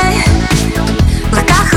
людей. В руках